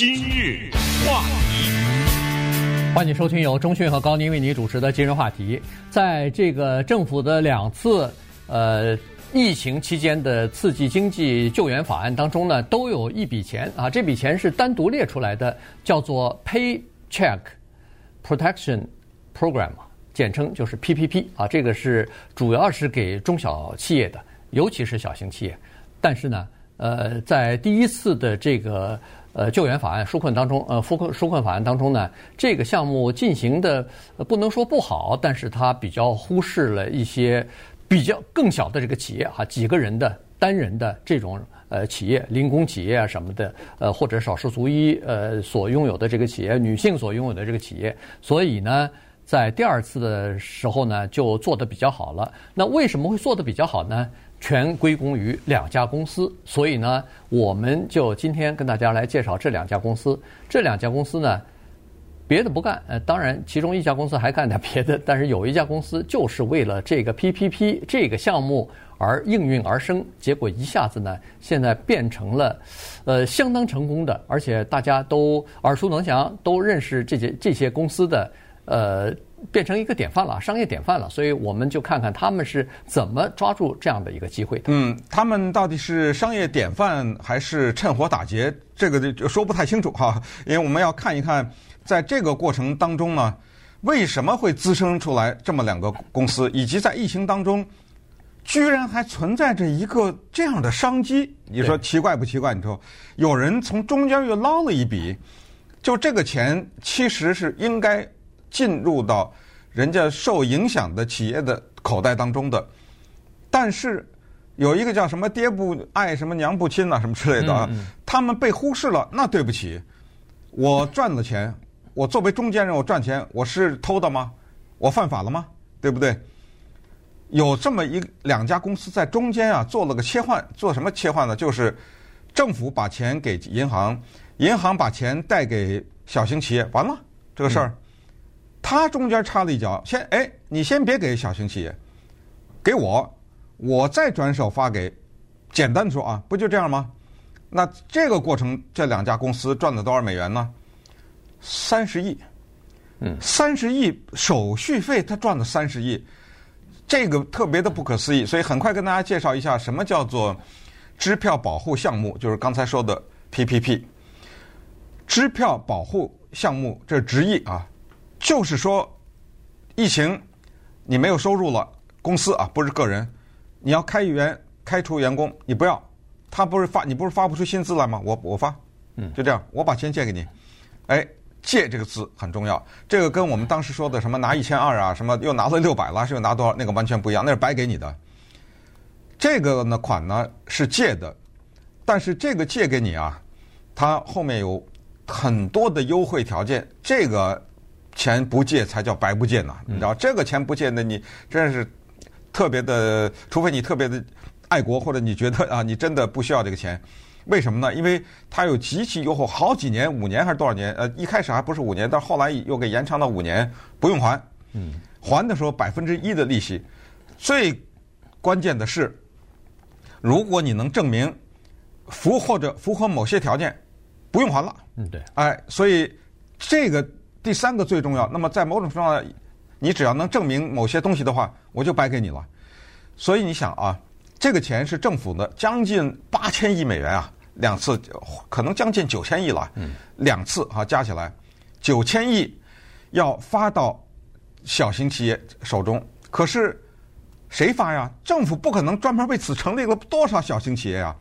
今日话题，欢迎收听由中讯和高宁为你主持的今日话题。在这个政府的两次呃疫情期间的刺激经济救援法案当中呢，都有一笔钱啊，这笔钱是单独列出来的，叫做 Paycheck Protection Program，简称就是 PPP 啊，这个是主要是给中小企业的，尤其是小型企业。但是呢，呃，在第一次的这个呃救援法案纾困当中，呃纾困纾困法案当中呢，这个项目进行的不能说不好，但是它比较忽视了一些比较更小的这个企业哈，几个人的单人的这种呃企业，零工企业啊什么的，呃或者少数族裔呃所拥有的这个企业，女性所拥有的这个企业，所以呢，在第二次的时候呢，就做得比较好了。那为什么会做得比较好呢？全归功于两家公司，所以呢，我们就今天跟大家来介绍这两家公司。这两家公司呢，别的不干，呃，当然其中一家公司还干点别的，但是有一家公司就是为了这个 PPP 这个项目而应运而生，结果一下子呢，现在变成了呃相当成功的，而且大家都耳熟能详，都认识这些这些公司的呃。变成一个典范了，商业典范了，所以我们就看看他们是怎么抓住这样的一个机会的。嗯，他们到底是商业典范还是趁火打劫？这个就说不太清楚哈，因为我们要看一看，在这个过程当中呢，为什么会滋生出来这么两个公司，以及在疫情当中，居然还存在着一个这样的商机？你说奇怪不奇怪？你说有人从中间又捞了一笔，就这个钱其实是应该。进入到人家受影响的企业的口袋当中的，但是有一个叫什么“爹不爱什么娘不亲”啊，什么之类的啊，他们被忽视了。那对不起，我赚了钱，我作为中间人，我赚钱，我是偷的吗？我犯法了吗？对不对？有这么一两家公司在中间啊，做了个切换，做什么切换呢？就是政府把钱给银行，银行把钱贷给小型企业，完了这个事儿。他中间插了一脚，先哎，你先别给小型企业，给我，我再转手发给。简单的说啊，不就这样吗？那这个过程，这两家公司赚了多少美元呢？三十亿，嗯，三十亿手续费，他赚了三十亿，这个特别的不可思议。所以很快跟大家介绍一下，什么叫做支票保护项目，就是刚才说的 PPP。支票保护项目，这是直译啊。就是说，疫情你没有收入了，公司啊不是个人，你要开员开除员工，你不要，他不是发你不是发不出薪资来吗？我我发，嗯，就这样，我把钱借给你，哎，借这个字很重要，这个跟我们当时说的什么拿一千二啊，什么又拿了六百了，是又拿多少，那个完全不一样，那是白给你的。这个呢款呢是借的，但是这个借给你啊，它后面有很多的优惠条件，这个。钱不借才叫白不借呢，你知道这个钱不借，那你真是特别的，除非你特别的爱国，或者你觉得啊，你真的不需要这个钱。为什么呢？因为它有极其优厚，好几年，五年还是多少年？呃，一开始还不是五年，但后来又给延长到五年，不用还。嗯，还的时候百分之一的利息。最关键的是，如果你能证明符或者符合某些条件，不用还了。嗯，对。哎，所以这个。第三个最重要，那么在某种程度上，你只要能证明某些东西的话，我就白给你了。所以你想啊，这个钱是政府的，将近八千亿美元啊，两次可能将近九千亿了，两次啊加起来九千亿要发到小型企业手中。可是谁发呀？政府不可能专门为此成立了多少小型企业呀？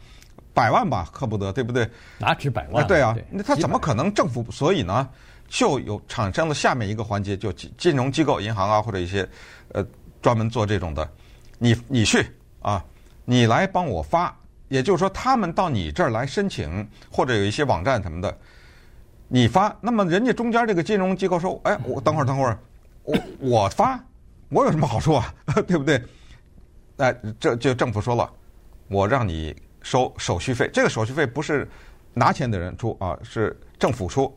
百万吧，恨不得对不对？哪止百万？对啊，那他怎么可能政府？所以呢？就有产生了下面一个环节，就金金融机构、银行啊，或者一些呃专门做这种的，你你去啊，你来帮我发，也就是说，他们到你这儿来申请，或者有一些网站什么的，你发，那么人家中间这个金融机构说，哎，我等会儿等会儿，我我发，我有什么好处啊？对不对？哎，这就政府说了，我让你收手续费，这个手续费不是拿钱的人出啊，是政府出。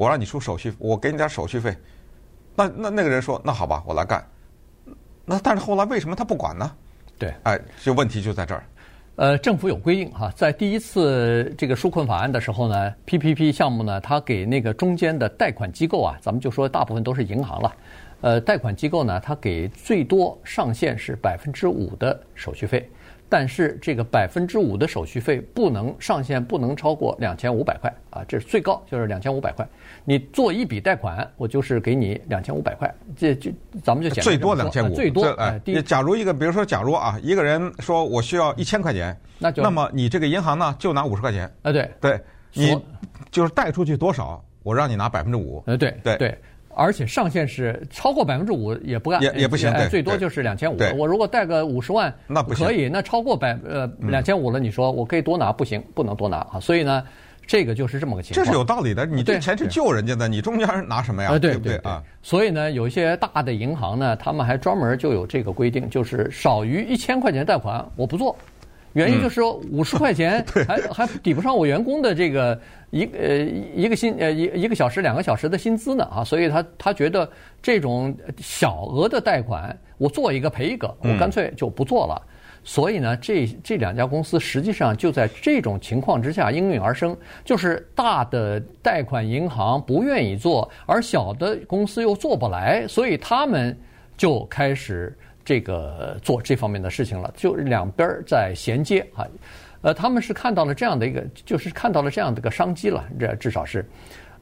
我让你出手续，我给你点手续费，那那那个人说，那好吧，我来干。那但是后来为什么他不管呢？对，哎，就问题就在这儿。呃，政府有规定哈，在第一次这个纾困法案的时候呢，PPP 项目呢，它给那个中间的贷款机构啊，咱们就说大部分都是银行了，呃，贷款机构呢，它给最多上限是百分之五的手续费。但是这个百分之五的手续费不能上限不能超过两千五百块啊，这是最高就是两千五百块。你做一笔贷款，我就是给你两千五百块，这就咱们就讲最多两千五，最多哎。假如一个，比如说，假如啊，一个人说我需要一千块钱，那就那么你这个银行呢就拿五十块钱啊，对对，你就是贷出去多少，我让你拿百分之五，呃，对对对。而且上限是超过百分之五也不干，也也不行，最多就是两千五。我如果贷个五十万，那不行，可以。那超过百呃两千五了，你说我可以多拿？不行，不能多拿啊。所以呢，这个就是这么个情况。这是有道理的，你这钱是救人家的，你中间拿什么呀？对不对啊？所以呢，有一些大的银行呢，他们还专门就有这个规定，就是少于一千块钱贷款我不做。原因就是说五十块钱 还还抵不上我员工的这个一呃一个薪呃一一个小时两个小时的薪资呢啊，所以他他觉得这种小额的贷款我做一个赔一个，我干脆就不做了。所以呢，这这两家公司实际上就在这种情况之下应运而生，就是大的贷款银行不愿意做，而小的公司又做不来，所以他们就开始。这个做这方面的事情了，就两边在衔接啊，呃，他们是看到了这样的一个，就是看到了这样的一个商机了，这至少是，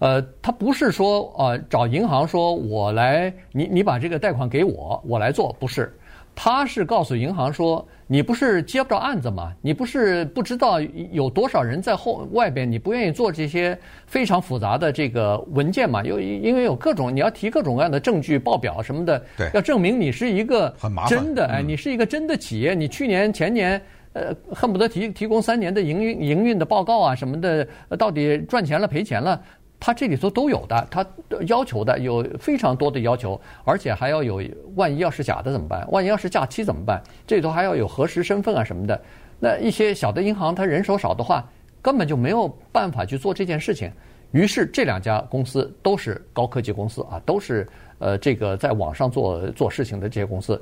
呃，他不是说呃找银行说我来，你你把这个贷款给我，我来做，不是。他是告诉银行说：“你不是接不着案子吗？你不是不知道有多少人在后外边，你不愿意做这些非常复杂的这个文件嘛？有因为有各种你要提各种各样的证据报表什么的，对，要证明你是一个很麻烦真的哎，你是一个真的企业。你去年前年呃恨不得提提供三年的营运营运的报告啊什么的，到底赚钱了赔钱了。”他这里头都有的，他要求的有非常多的要求，而且还要有，万一要是假的怎么办？万一要是假期怎么办？这里头还要有核实身份啊什么的。那一些小的银行，他人手少的话，根本就没有办法去做这件事情。于是这两家公司都是高科技公司啊，都是呃这个在网上做做事情的这些公司。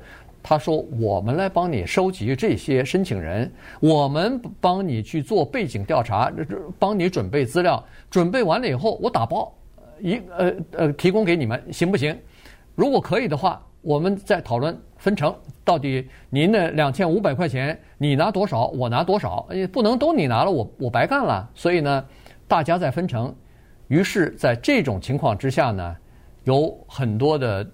他说：“我们来帮你收集这些申请人，我们帮你去做背景调查，帮你准备资料。准备完了以后，我打包一呃呃提供给你们，行不行？如果可以的话，我们再讨论分成。到底您的两千五百块钱，你拿多少，我拿多少？不能都你拿了，我我白干了。所以呢，大家再分成。于是，在这种情况之下呢，有很多的。”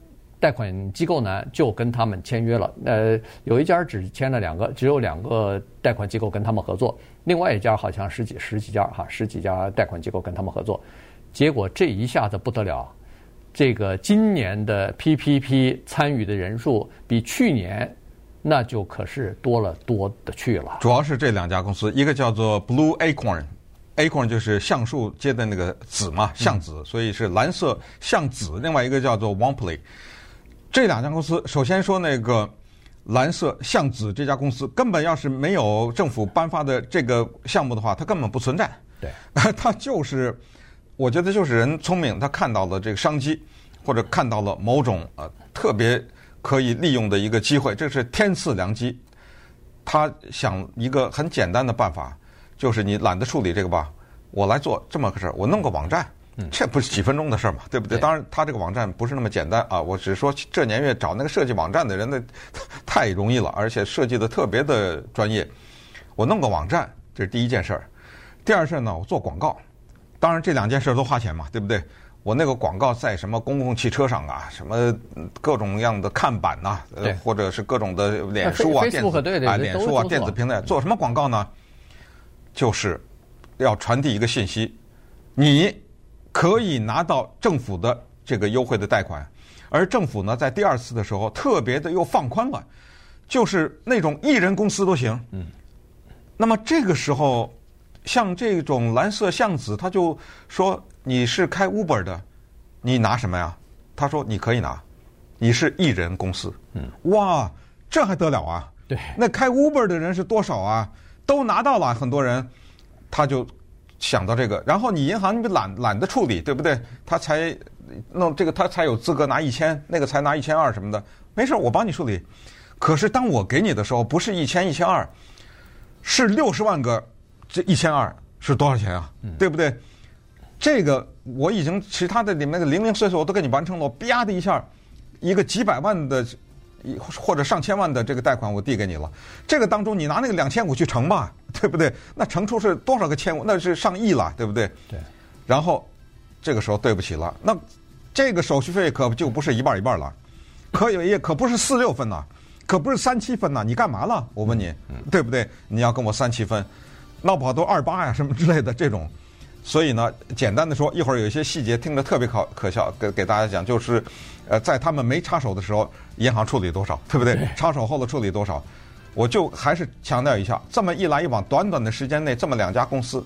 贷款机构呢，就跟他们签约了。呃，有一家只签了两个，只有两个贷款机构跟他们合作。另外一家好像十几十几家哈，十几家贷款机构跟他们合作。结果这一下子不得了，这个今年的 PPP 参与的人数比去年那就可是多了多的去了。主要是这两家公司，一个叫做 Blue Acorn Acorn，Acorn 就是橡树接的那个籽嘛，橡子，所以是蓝色橡子。另外一个叫做 Womply。这两家公司，首先说那个蓝色橡子这家公司，根本要是没有政府颁发的这个项目的话，它根本不存在。对，它就是，我觉得就是人聪明，他看到了这个商机，或者看到了某种呃特别可以利用的一个机会，这是天赐良机。他想一个很简单的办法，就是你懒得处理这个吧，我来做这么个事儿，我弄个网站。这不是几分钟的事儿嘛，对不对？当然，他这个网站不是那么简单啊。我只是说，这年月找那个设计网站的人那，太容易了，而且设计的特别的专业。我弄个网站，这是第一件事儿。第二事儿呢，我做广告。当然，这两件事儿都花钱嘛，对不对？我那个广告在什么公共汽车上啊，什么各种样的看板呐，呃，或者是各种的脸书啊、电子啊、脸书啊、电子平台，做什么广告呢？就是要传递一个信息，你。可以拿到政府的这个优惠的贷款，而政府呢，在第二次的时候特别的又放宽了，就是那种一人公司都行。嗯。那么这个时候，像这种蓝色巷子，他就说你是开 Uber 的，你拿什么呀？他说你可以拿，你是一人公司。嗯。哇，这还得了啊？对。那开 Uber 的人是多少啊？都拿到了，很多人，他就。想到这个，然后你银行你懒懒得处理，对不对？他才弄这个，他才有资格拿一千，那个才拿一千二什么的，没事，我帮你处理。可是当我给你的时候，不是一千一千二，是六十万个，这一千二是多少钱啊？对不对？这个我已经其他的里面的零零碎碎我都给你完成了，啪的一下，一个几百万的，或者上千万的这个贷款我递给你了。这个当中你拿那个两千五去乘吧，对不对？那乘出是多少个千五？那是上亿了，对不对？对。然后这个时候对不起了，那这个手续费可就不是一半一半了，可有也可不是四六分呐，可不是三七分呐。你干嘛了？我问你，对不对？你要跟我三七分，闹不好都二八呀什么之类的这种。所以呢，简单的说，一会儿有一些细节听着特别可可笑，给给大家讲，就是，呃，在他们没插手的时候，银行处理多少，对不对？对插手后的处理多少，我就还是强调一下，这么一来一往，短短的时间内，这么两家公司，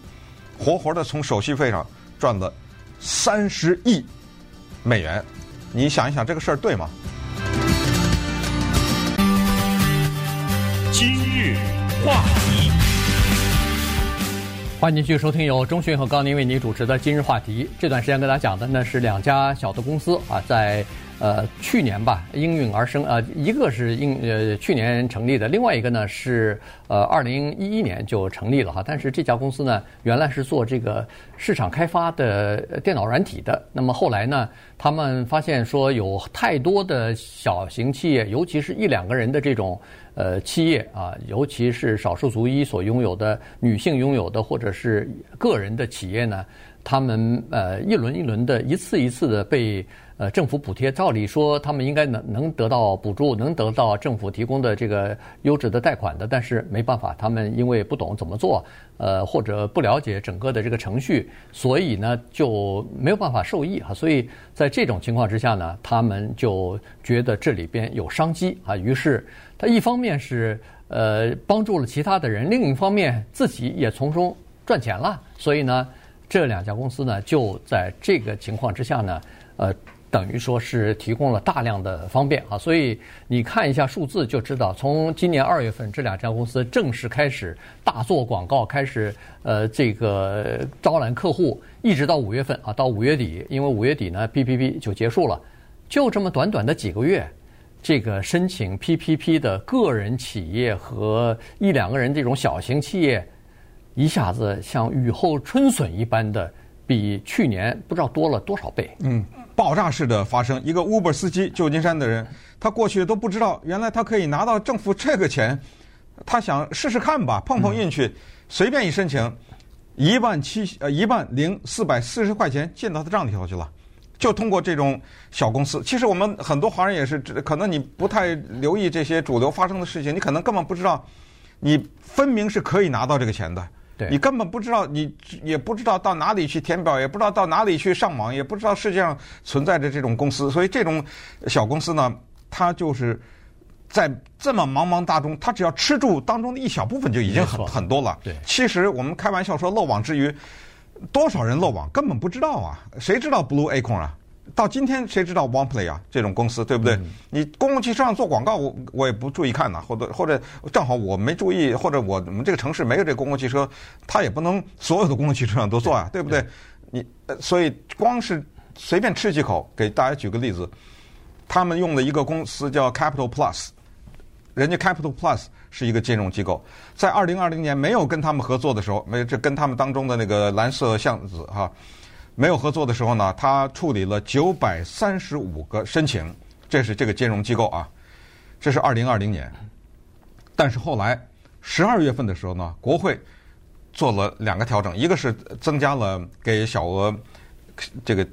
活活的从手续费上赚了三十亿美元，你想一想这个事儿对吗？今日话题。欢迎继续收听由中讯和高宁为您主持的今日话题。这段时间跟大家讲的呢是两家小的公司啊，在呃去年吧应运而生。呃，一个是应呃去年成立的，另外一个呢是呃二零一一年就成立了哈。但是这家公司呢原来是做这个市场开发的电脑软体的。那么后来呢，他们发现说有太多的小型企业，尤其是一两个人的这种。呃，企业啊，尤其是少数族裔所拥有的女性拥有的，或者是个人的企业呢，他们呃一轮一轮的，一次一次的被呃政府补贴。照理说，他们应该能能得到补助，能得到政府提供的这个优质的贷款的，但是没办法，他们因为不懂怎么做，呃或者不了解整个的这个程序，所以呢就没有办法受益啊。所以在这种情况之下呢，他们就觉得这里边有商机啊，于是。他一方面是呃帮助了其他的人，另一方面自己也从中赚钱了。所以呢，这两家公司呢就在这个情况之下呢，呃，等于说是提供了大量的方便啊。所以你看一下数字就知道，从今年二月份这两家公司正式开始大做广告，开始呃这个招揽客户，一直到五月份啊，到五月底，因为五月底呢 PPP 就结束了，就这么短短的几个月。这个申请 PPP 的个人企业和一两个人这种小型企业，一下子像雨后春笋一般的，比去年不知道多了多少倍。嗯，爆炸式的发生。一个 Uber 司机，旧金山的人，他过去都不知道，原来他可以拿到政府这个钱，他想试试看吧，碰碰运气，随便一申请，一万七呃一万零四百四十块钱进到他账里头去了。就通过这种小公司，其实我们很多华人也是，可能你不太留意这些主流发生的事情，你可能根本不知道，你分明是可以拿到这个钱的，对你根本不知道，你也不知道到哪里去填表，也不知道到哪里去上网，也不知道世界上存在着这种公司，所以这种小公司呢，它就是在这么茫茫大中，它只要吃住当中的一小部分就已经很很多了。对，其实我们开玩笑说漏网之鱼。多少人漏网根本不知道啊？谁知道 Blue Acorn 啊？到今天谁知道 OnePlay 啊？这种公司对不对？嗯、你公共汽车上做广告，我我也不注意看呐，或者或者正好我没注意，或者我我们这个城市没有这公共汽车，他也不能所有的公共汽车上都做啊，对，对不对？对你所以光是随便吃几口，给大家举个例子，他们用的一个公司叫 Capital Plus，人家 Capital Plus。是一个金融机构，在二零二零年没有跟他们合作的时候，没这跟他们当中的那个蓝色巷子哈，没有合作的时候呢，他处理了九百三十五个申请，这是这个金融机构啊，这是二零二零年。但是后来十二月份的时候呢，国会做了两个调整，一个是增加了给小额这个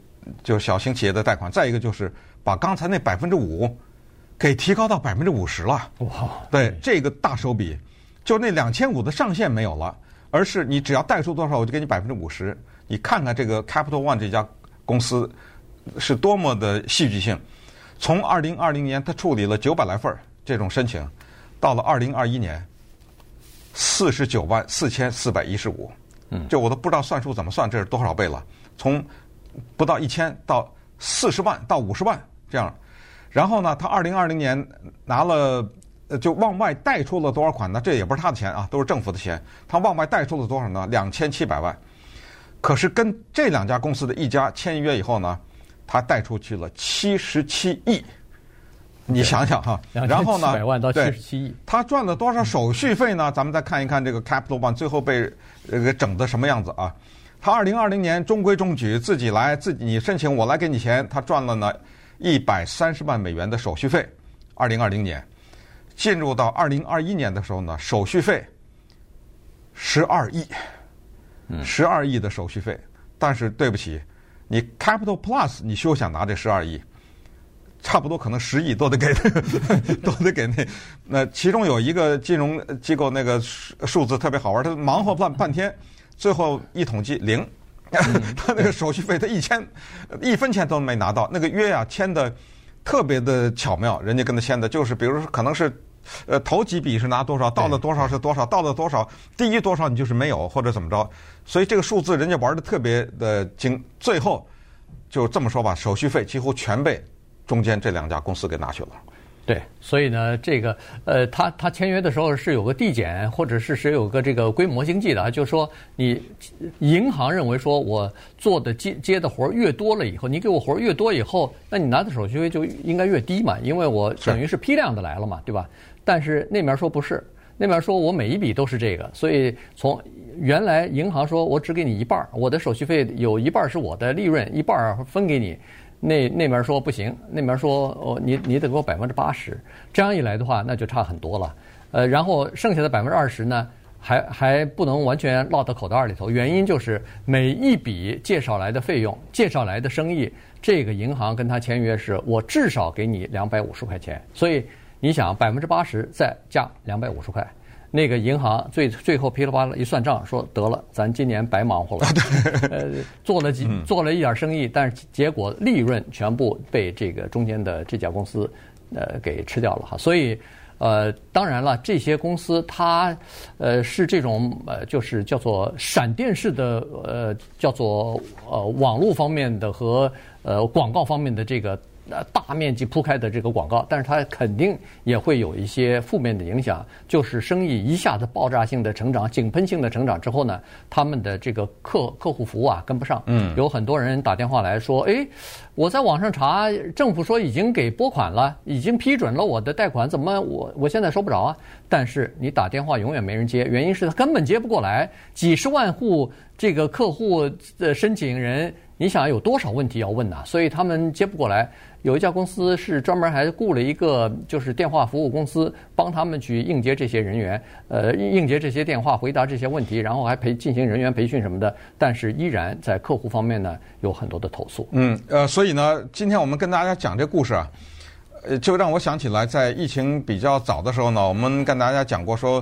就小型企业的贷款，再一个就是把刚才那百分之五。给提高到百分之五十了，哇！对，这个大手笔，就那两千五的上限没有了，而是你只要贷出多少，我就给你百分之五十。你看看这个 Capital One 这家公司是多么的戏剧性。从二零二零年他处理了九百来份这种申请，到了二零二一年四十九万四千四百一十五，嗯，这我都不知道算数怎么算，这是多少倍了？从不到一千到四十万到五十万这样。然后呢，他二零二零年拿了，就往外贷出了多少款呢？这也不是他的钱啊，都是政府的钱。他往外贷出了多少呢？两千七百万。可是跟这两家公司的一家签约以后呢，他贷出去了七十七亿，你想想哈，然后呢，百万到七十七亿，他赚了多少手续费呢？咱们再看一看这个 Capital One 最后被这个整的什么样子啊？他二零二零年中规中矩，自己来自己你申请，我来给你钱，他赚了呢一百三十万美元的手续费。二零二零年进入到二零二一年的时候呢，手续费十二亿，十二亿的手续费。但是对不起，你 Capital Plus 你休想拿这十二亿。差不多可能十亿都得给，都得给那那其中有一个金融机构那个数数字特别好玩，他忙活半半天，最后一统计零，他那个手续费他一千一分钱都没拿到，那个约啊签的特别的巧妙，人家跟他签的就是，比如说可能是呃头几笔是拿多少，到了多少是多少，到了多少低于多少你就是没有或者怎么着，所以这个数字人家玩的特别的精，最后就这么说吧，手续费几乎全被。中间这两家公司给拿去了，对，所以呢，这个呃，他他签约的时候是有个递减，或者是是有个这个规模经济的，就是说你银行认为说我做的接接的活儿越多了以后，你给我活儿越多以后，那你拿的手续费就应该越低嘛，因为我等于是批量的来了嘛，对吧？但是那边说不是，那边说我每一笔都是这个，所以从原来银行说我只给你一半儿，我的手续费有一半儿是我的利润，一半儿分给你。那那边说不行，那边说哦，你你得给我百分之八十，这样一来的话，那就差很多了。呃，然后剩下的百分之二十呢，还还不能完全落到口袋里头，原因就是每一笔介绍来的费用、介绍来的生意，这个银行跟他签约是，我至少给你两百五十块钱。所以你想，百分之八十再加两百五十块。那个银行最最后噼里啪啦一算账，说得了，咱今年白忙活了，呃，做了几做了一点生意，但是结果利润全部被这个中间的这家公司呃给吃掉了哈。所以呃，当然了，这些公司它呃是这种呃就是叫做闪电式的呃叫做呃网络方面的和呃广告方面的这个。呃，大面积铺开的这个广告，但是它肯定也会有一些负面的影响，就是生意一下子爆炸性的成长、井喷性的成长之后呢，他们的这个客客户服务啊跟不上。嗯，有很多人打电话来说，哎，我在网上查，政府说已经给拨款了，已经批准了我的贷款，怎么我我现在收不着啊？但是你打电话永远没人接，原因是他根本接不过来，几十万户这个客户的申请人，你想有多少问题要问呐？所以他们接不过来。有一家公司是专门还雇了一个就是电话服务公司，帮他们去应接这些人员，呃，应接这些电话，回答这些问题，然后还培进行人员培训什么的。但是依然在客户方面呢，有很多的投诉。嗯，呃，所以呢，今天我们跟大家讲这故事啊，呃，就让我想起来，在疫情比较早的时候呢，我们跟大家讲过说，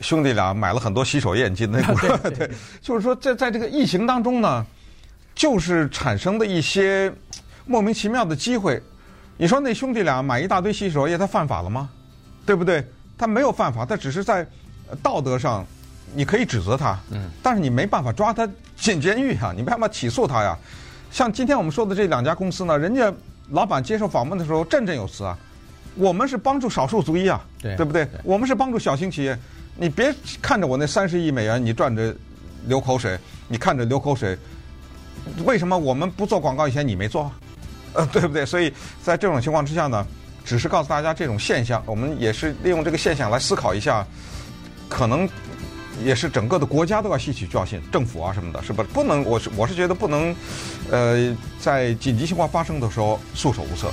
兄弟俩买了很多洗手液，你记得那故事？对，对，就是说在在这个疫情当中呢，就是产生的一些。莫名其妙的机会，你说那兄弟俩买一大堆洗手液，他犯法了吗？对不对？他没有犯法，他只是在道德上，你可以指责他，嗯，但是你没办法抓他进监狱啊，你没办法起诉他呀。像今天我们说的这两家公司呢，人家老板接受访问的时候振振有词啊，我们是帮助少数族裔啊，对，对不对？我们是帮助小型企业，你别看着我那三十亿美元，你赚着流口水，你看着流口水，为什么我们不做广告以前你没做？呃，对不对？所以在这种情况之下呢，只是告诉大家这种现象，我们也是利用这个现象来思考一下，可能也是整个的国家都要吸取教训，政府啊什么的，是吧？不能，我是我是觉得不能，呃，在紧急情况发生的时候束手无策。